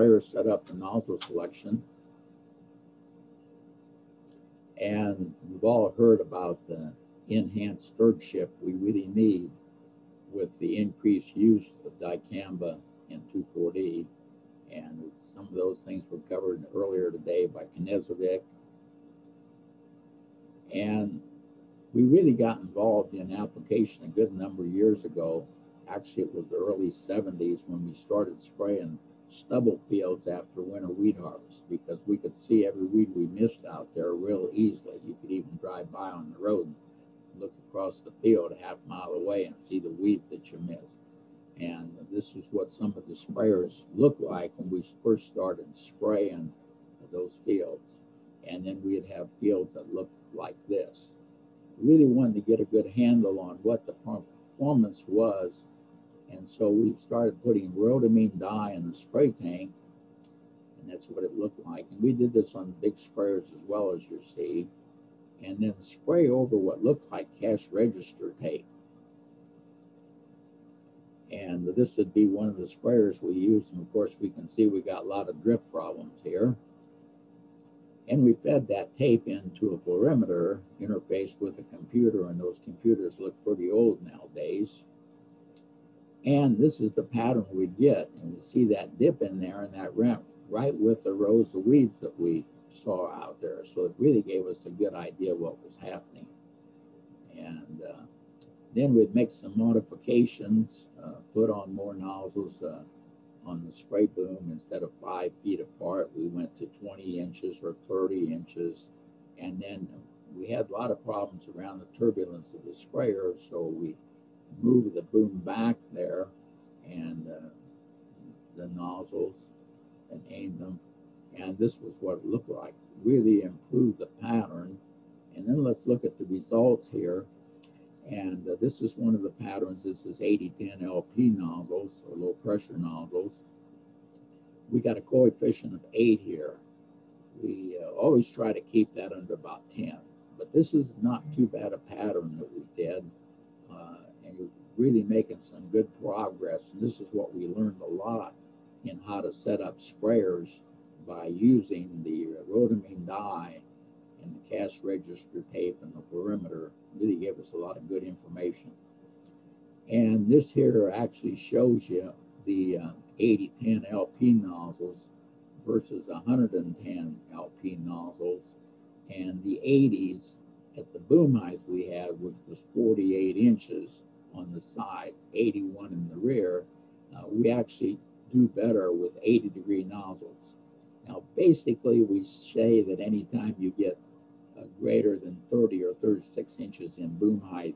sprayer set up the nozzle selection. And we've all heard about the enhanced stewardship we really need with the increased use of dicamba and 2,4-D. And some of those things were covered earlier today by Knezevic. And we really got involved in application a good number of years ago. Actually, it was the early 70s when we started spraying stubble fields after winter wheat harvest because we could see every weed we missed out there real easily. You could even drive by on the road and look across the field a half mile away and see the weeds that you missed. And this is what some of the sprayers looked like when we first started spraying those fields. And then we'd have fields that looked like this. We really wanted to get a good handle on what the performance was. And so we started putting rhodamine dye in the spray tank. And that's what it looked like. And we did this on big sprayers as well as you see. And then spray over what looked like cash register tape. And this would be one of the sprayers we used. And of course, we can see we got a lot of drip problems here. And we fed that tape into a fluorimeter interfaced with a computer, and those computers look pretty old nowadays. And this is the pattern we get. And you see that dip in there, and that went right with the rows of weeds that we saw out there. So it really gave us a good idea what was happening. And uh, then we'd make some modifications, uh, put on more nozzles, uh, on the spray boom, instead of five feet apart, we went to 20 inches or 30 inches. And then we had a lot of problems around the turbulence of the sprayer, so we moved the boom back there and uh, the nozzles and aim them. And this was what it looked like. Really improved the pattern. And then let's look at the results here. And uh, this is one of the patterns. This is 8010 LP nozzles or low pressure nozzles. We got a coefficient of eight here. We uh, always try to keep that under about 10. But this is not too bad a pattern that we did. Uh, really making some good progress. And this is what we learned a lot in how to set up sprayers by using the rhodamine dye and the cast register tape and the fluorimeter really gave us a lot of good information. And this here actually shows you the uh, 8010 LP nozzles versus 110 LP nozzles. And the 80s at the boom height we had, which was 48 inches on the sides, 81 in the rear, uh, we actually do better with 80 degree nozzles. Now, basically, we say that anytime you get uh, greater than 30 or 36 inches in boom height,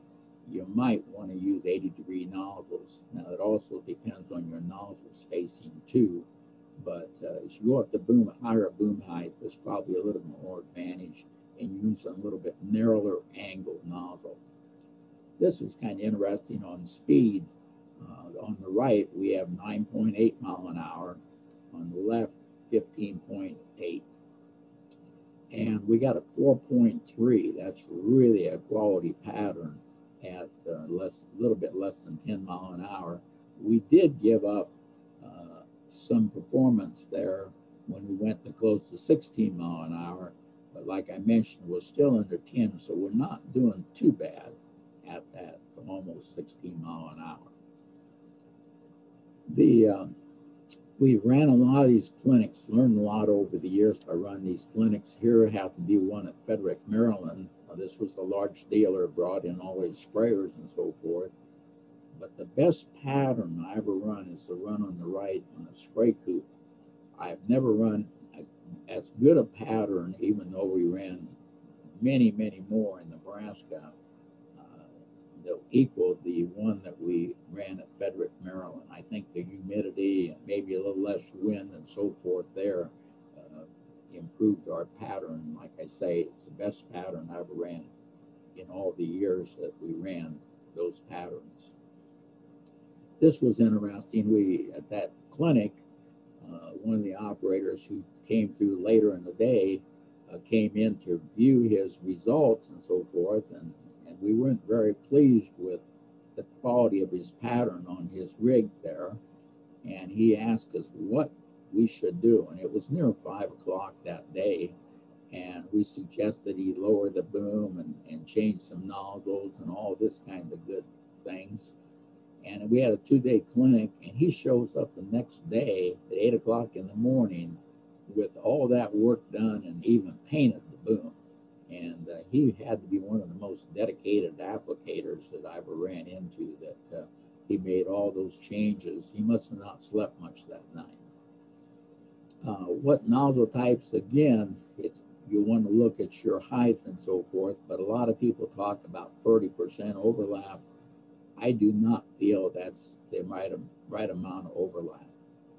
you might want to use 80 degree nozzles. Now, it also depends on your nozzle spacing too. But uh, as you go up to boom, higher boom height, there's probably a little more advantage in using a little bit narrower angle nozzle. This was kind of interesting on speed. Uh, on the right, we have 9.8 mile an hour. On the left, 15.8 and we got a 4.3. That's really a quality pattern at uh, less, a little bit less than 10 mile an hour. We did give up uh, some performance there when we went to close to 16 mile an hour, but like I mentioned, we're still under 10, so we're not doing too bad at that almost 16 mile an hour. The um, we ran a lot of these clinics, learned a lot over the years by running these clinics. Here happened to be one at Frederick, Maryland. Uh, this was a large dealer, brought in all these sprayers and so forth. But the best pattern I ever run is the run on the right on a spray coupe. I've never run a, as good a pattern, even though we ran many, many more in Nebraska that equaled the one that we ran at Frederick, Maryland. I think the humidity and maybe a little less wind and so forth there uh, improved our pattern. Like I say, it's the best pattern I've ran in all the years that we ran those patterns. This was interesting. We, at that clinic, uh, one of the operators who came through later in the day uh, came in to view his results and so forth. And and we weren't very pleased with the quality of his pattern on his rig there. And he asked us, what we should do. And it was near five o'clock that day. And we suggested he lower the boom and, and change some nozzles and all this kind of good things. And we had a two day clinic, and he shows up the next day at eight o'clock in the morning with all that work done and even painted the boom. And uh, he had to be one of the most dedicated applicators that I ever ran into that uh, he made all those changes. He must have not slept much that night. Uh, what nozzle types, again, it's, you want to look at your height and so forth, but a lot of people talk about 30% overlap. I do not feel that's the right, right amount of overlap.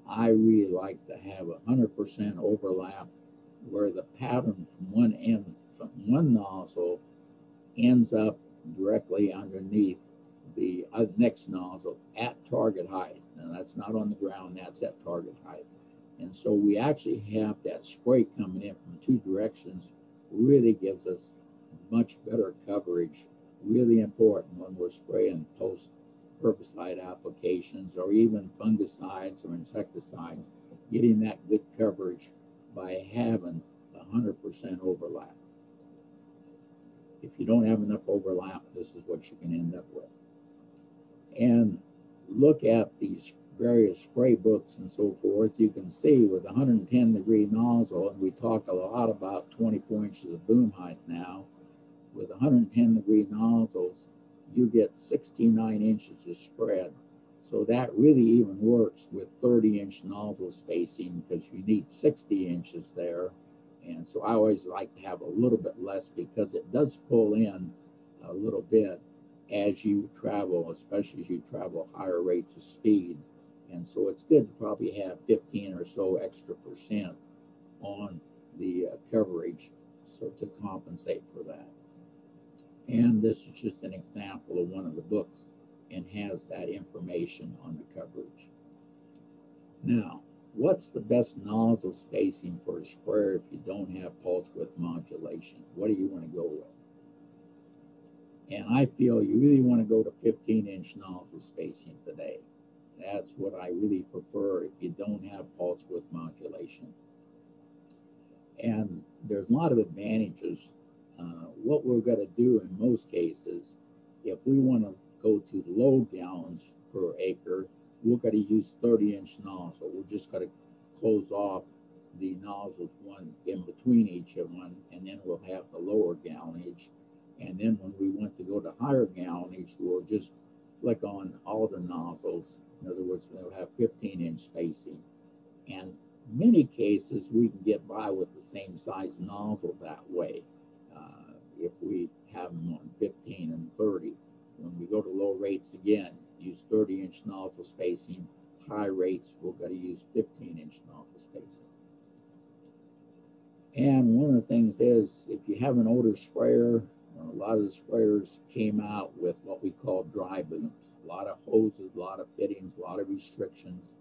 I really like to have a 100% overlap where the pattern from one end, one nozzle ends up directly underneath the uh, next nozzle at target height. Now that's not on the ground, that's at target height. And so we actually have that spray coming in from two directions really gives us much better coverage. Really important when we're spraying post herbicide applications or even fungicides or insecticides, getting that good coverage by having 100% overlap. If you don't have enough overlap, this is what you can end up with. And look at these various spray books and so forth, you can see with 110 degree nozzle, and we talk a lot about 24 inches of boom height now, with 110 degree nozzles, you get 69 inches of spread. So that really even works with 30 inch nozzle spacing because you need 60 inches there. And so I always like to have a little bit less because it does pull in a little bit as you travel, especially as you travel higher rates of speed. And so it's good to probably have 15 or so extra percent on the uh, coverage so to compensate for that. And this is just an example of one of the books and has that information on the coverage. Now, what's the best nozzle spacing for a sprayer if you don't have pulse width modulation? What do you want to go with? And I feel you really want to go to 15 inch nozzle spacing today. That's what I really prefer if you don't have pulse width modulation. And there's a lot of advantages. Uh, what we're going to do in most cases, if we want to go to low gallons per acre, we're going to use 30 inch nozzle. We're just going to close off the nozzles one in between each of one, and then we'll have the lower gallonage. And then when we want to go to higher gallonage, we'll just flick on all the nozzles. In other words, we'll have 15 inch spacing. And many cases, we can get by with the same size nozzle that way uh, if we have them on 15 and 30. When we go to low rates again, use 30 inch nozzle spacing. High rates, we're going to use 15 inch nozzle spacing. And one of the things is if you have an older sprayer, a lot of the sprayers came out with what we call dry booms. A lot of hoses, a lot of fittings, a lot of restrictions,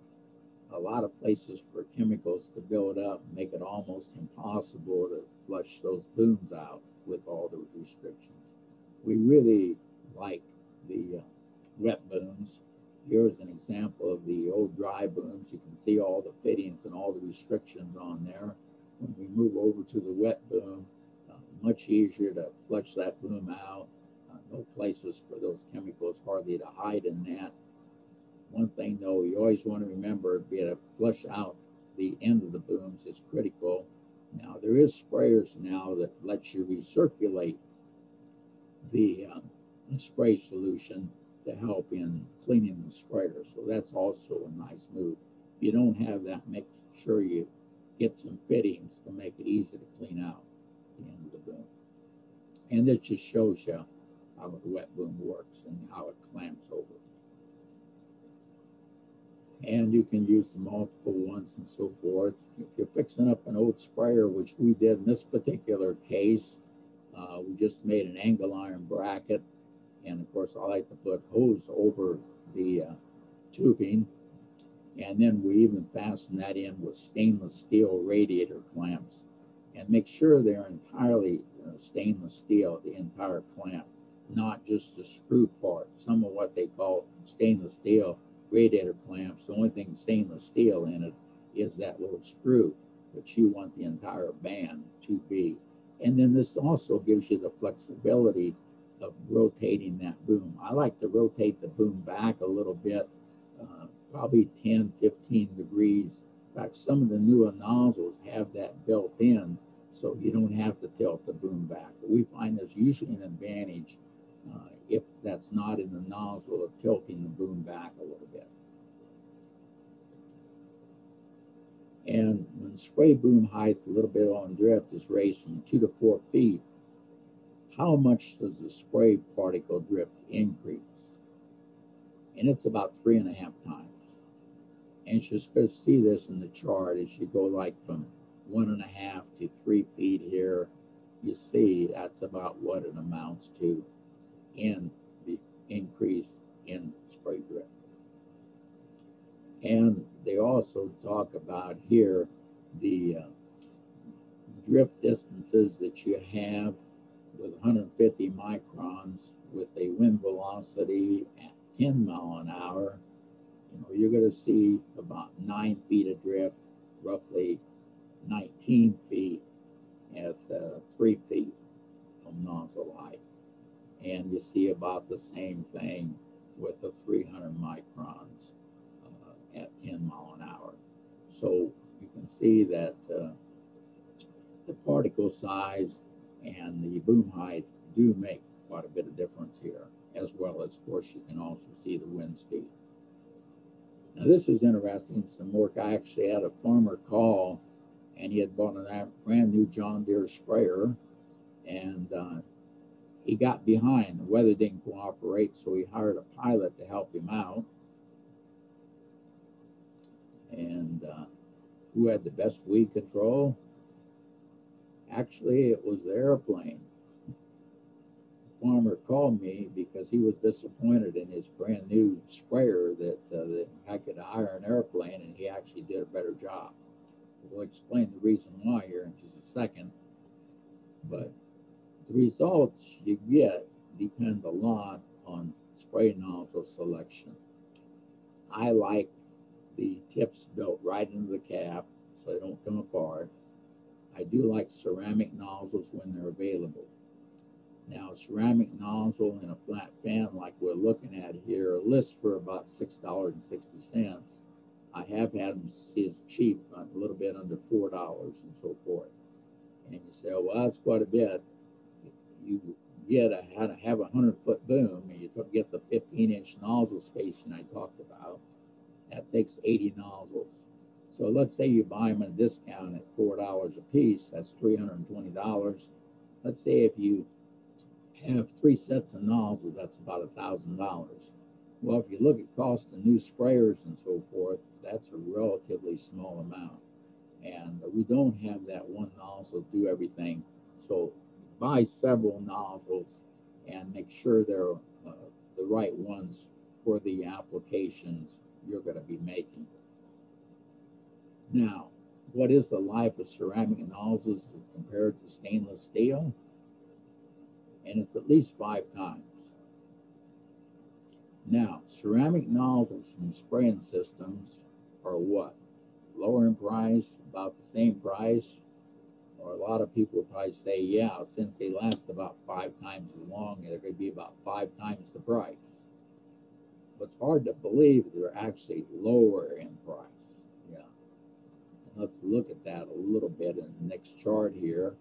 a lot of places for chemicals to build up, make it almost impossible to flush those booms out with all those restrictions. We really like the uh, wet booms. Here's an example of the old dry booms. You can see all the fittings and all the restrictions on there. When we move over to the wet boom, uh, much easier to flush that boom out. Uh, no places for those chemicals hardly to hide in that. One thing though, you always want to remember, be to flush out the end of the booms is critical. Now there is sprayers now that let you recirculate the uh, spray solution to help in cleaning the sprayer. So that's also a nice move. If you don't have that, make sure you get some fittings to make it easy to clean out the end of the boom. And it just shows you how the wet boom works and how it clamps over. And you can use multiple ones and so forth. If you're fixing up an old sprayer, which we did in this particular case, uh, we just made an angle iron bracket and of course, I like to put hose over the uh, tubing. And then we even fasten that in with stainless steel radiator clamps and make sure they're entirely uh, stainless steel, the entire clamp, not just the screw part. Some of what they call stainless steel radiator clamps, the only thing stainless steel in it is that little screw, but you want the entire band to be. And then this also gives you the flexibility of rotating that boom. I like to rotate the boom back a little bit, uh, probably 10, 15 degrees. In fact, some of the newer nozzles have that built in, so you don't have to tilt the boom back. We find there's usually an advantage uh, if that's not in the nozzle of tilting the boom back a little bit. And when spray boom height, a little bit on drift, is raised from two to four feet, how much does the spray particle drift increase? And it's about three and a half times. And you're going to see this in the chart as you go like from one and a half to three feet here. You see that's about what it amounts to in the increase in spray drift. And they also talk about here the uh, drift distances that you have with 150 microns with a wind velocity at 10 mile an hour. You know, you're going to see about nine feet of drift, roughly 19 feet at uh, three feet of nozzle height. And you see about the same thing with the 300 microns at 10 mile an hour. So you can see that uh, the particle size and the boom height do make quite a bit of difference here, as well as, of course, you can also see the wind speed. Now, this is interesting. Some work I actually had a farmer call, and he had bought a brand new John Deere sprayer, and uh, he got behind. The weather didn't cooperate, so he hired a pilot to help him out and uh, who had the best weed control? Actually, it was the airplane. The farmer called me because he was disappointed in his brand new sprayer that, uh, that I could hire an airplane, and he actually did a better job. We'll explain the reason why here in just a second. But the results you get depend a lot on spray nozzle selection. I like the tips built right into the cap so they don't come apart. I do like ceramic nozzles when they're available. Now, a ceramic nozzle in a flat fan like we're looking at here lists for about $6.60. I have had them see as cheap, a little bit under $4 and so forth. And you say, oh, well, that's quite a bit. You get a, how to have a 100 foot boom and you get the 15 inch nozzle spacing I talked about that takes 80 nozzles. So let's say you buy them at a discount at $4 a piece, that's $320. Let's say if you have three sets of nozzles, that's about $1,000. Well, if you look at cost of new sprayers and so forth, that's a relatively small amount. And we don't have that one nozzle do everything. So buy several nozzles and make sure they're uh, the right ones for the applications you're going to be making. Now, what is the life of ceramic nozzles compared to stainless steel? And it's at least five times. Now, ceramic nozzles from spraying systems are what? Lower in price, about the same price, or a lot of people probably say, yeah, since they last about five times as long, they're going to be about five times the price but it's hard to believe they're actually lower in price. And let's look at that a little bit in the next chart here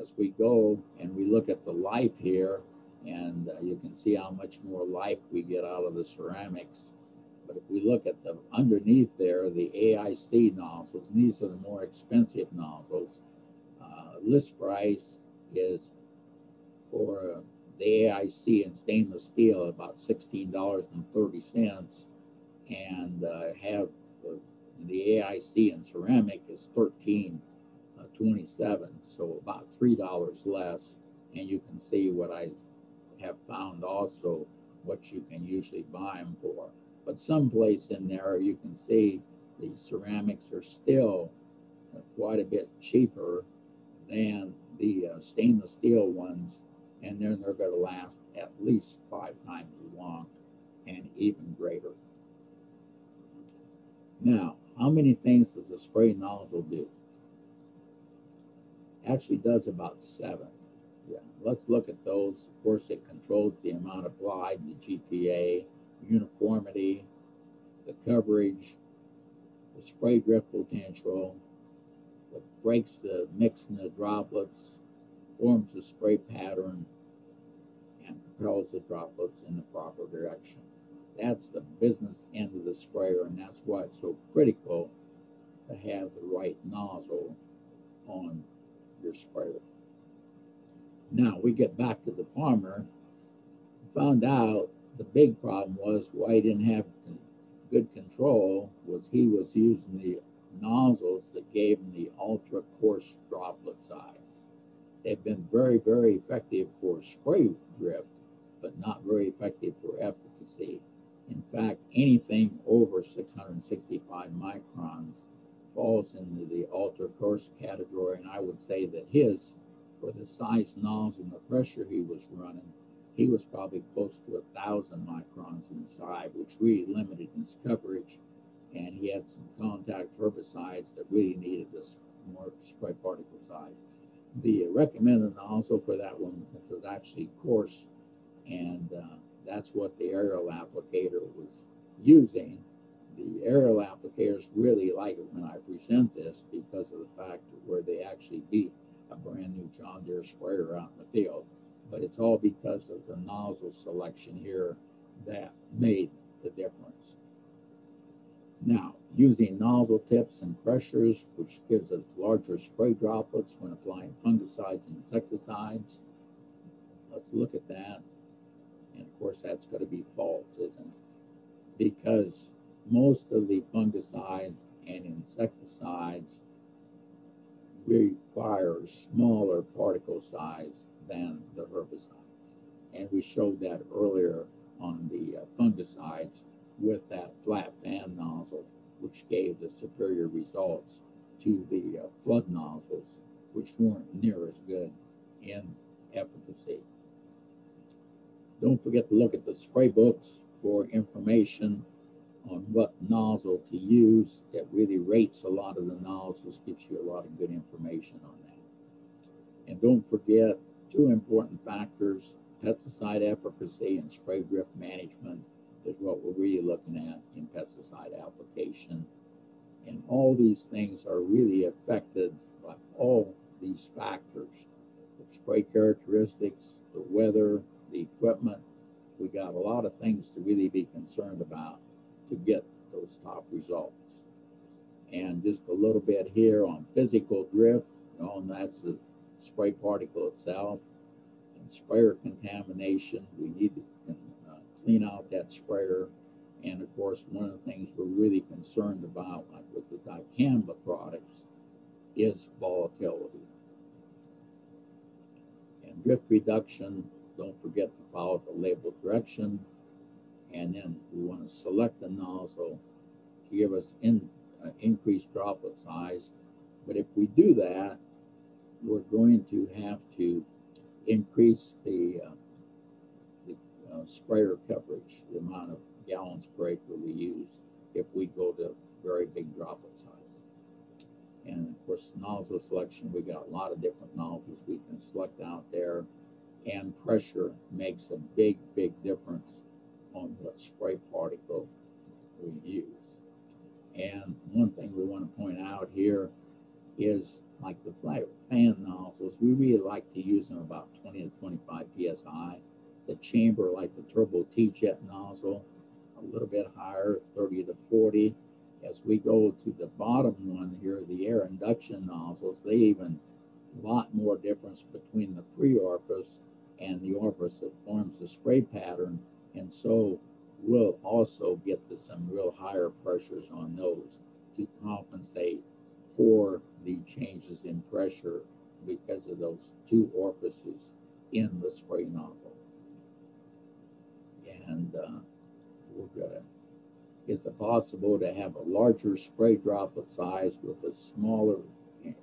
as we go and we look at the life here and uh, you can see how much more life we get out of the ceramics. But if we look at the underneath there, the AIC nozzles, and these are the more expensive nozzles, uh, list price is for uh, the AIC in stainless steel about $16.30 and uh, have uh, the AIC in ceramic is 13 uh, 27 so about three dollars less. And you can see what I have found also what you can usually buy them for. But someplace in there you can see the ceramics are still uh, quite a bit cheaper than the uh, stainless steel ones. And then they're going to last at least five times as long and even greater. Now, How many things does a spray nozzle do? Actually does about seven. Yeah, let's look at those. Of course, it controls the amount applied, the GPA, uniformity, the coverage, the spray drift potential, it breaks the mix in the droplets, forms the spray pattern, and propels the droplets in the proper direction. That's the business end of the sprayer, and that's why it's so critical to have the right nozzle on your sprayer. Now we get back to the farmer. Found out the big problem was why he didn't have good control was he was using the nozzles that gave him the ultra coarse droplet size. They've been very, very effective for spray drift, but not very effective for efficacy. In fact, anything over 665 microns falls into the ultra coarse category, and I would say that his, for the size nozzle and the pressure he was running, he was probably close to a thousand microns inside, which really limited his coverage. And he had some contact herbicides that really needed this more spray particle size. The recommended nozzle for that one was actually coarse, and uh, that's what the aerial applicator was using. The aerial applicators really like it when I present this because of the fact where they actually beat a brand new John Deere sprayer out in the field but it's all because of the nozzle selection here that made the difference. Now, using nozzle tips and pressures, which gives us larger spray droplets when applying fungicides and insecticides. Let's look at that. And of course, that's going to be false, isn't it? Because most of the fungicides and insecticides require smaller particle size than the herbicides. And we showed that earlier on the uh, fungicides with that flat fan nozzle, which gave the superior results to the uh, flood nozzles, which weren't near as good in efficacy. Don't forget to look at the spray books for information on what nozzle to use. That really rates a lot of the nozzles, gives you a lot of good information on that. And don't forget two important factors, pesticide efficacy and spray drift management is what we're really looking at in pesticide application. And all these things are really affected by all these factors, the spray characteristics, the weather, the equipment. We got a lot of things to really be concerned about to get those top results. And just a little bit here on physical drift, you know, and that's the spray particle itself and sprayer contamination. We need to uh, clean out that sprayer. And of course, one of the things we're really concerned about, like with the dicamba products, is volatility. And drift reduction, don't forget to follow the label direction. And then we want to select the nozzle to give us in, uh, increased droplet size. But if we do that, we're going to have to increase the, uh, the uh, sprayer coverage, the amount of gallons per acre we use if we go to very big droplet size. And of course, nozzle selection, we got a lot of different nozzles we can select out there. And pressure makes a big, big difference on what spray particle we use. And one thing we want to point out here is like the fan nozzles, we really like to use them about 20 to 25 psi. The chamber, like the turbo TeeJet nozzle, a little bit higher, 30 to 40. As we go to the bottom one here, the air induction nozzles, they even a lot more difference between the pre-orifice and the orifice that forms the spray pattern. And so we'll also get to some real higher pressures on those to compensate for the changes in pressure because of those two orifices in the spray nozzle. And uh, we're gonna, is it possible to have a larger spray droplet size with a smaller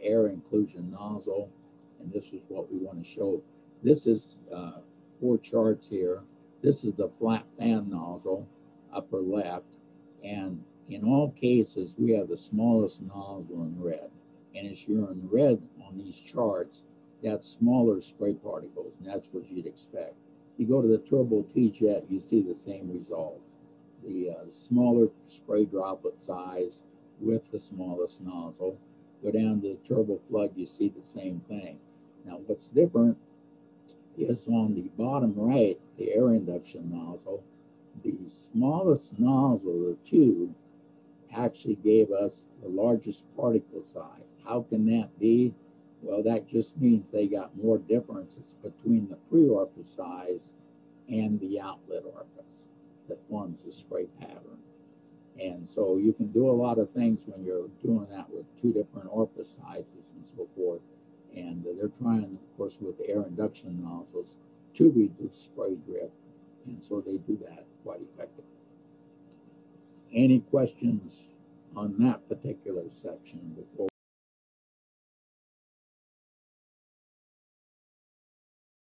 air inclusion nozzle? And this is what we want to show. This is uh, four charts here. This is the flat fan nozzle, upper left, and in all cases, we have the smallest nozzle in red. And as you're in red on these charts, that's smaller spray particles, and that's what you'd expect. You go to the Turbo TeeJet, you see the same results. The uh, smaller spray droplet size with the smallest nozzle. Go down to the Turbo Flood, you see the same thing. Now, what's different is on the bottom right, the air induction nozzle, the smallest nozzle of the two actually gave us the largest particle size. How can that be? Well, that just means they got more differences between the pre-orifice size and the outlet orifice that forms the spray pattern. And so you can do a lot of things when you're doing that with two different orifice sizes and so forth. And they're trying, of course, with air induction nozzles to reduce spray drift. And so they do that quite effectively. Any questions on that particular section before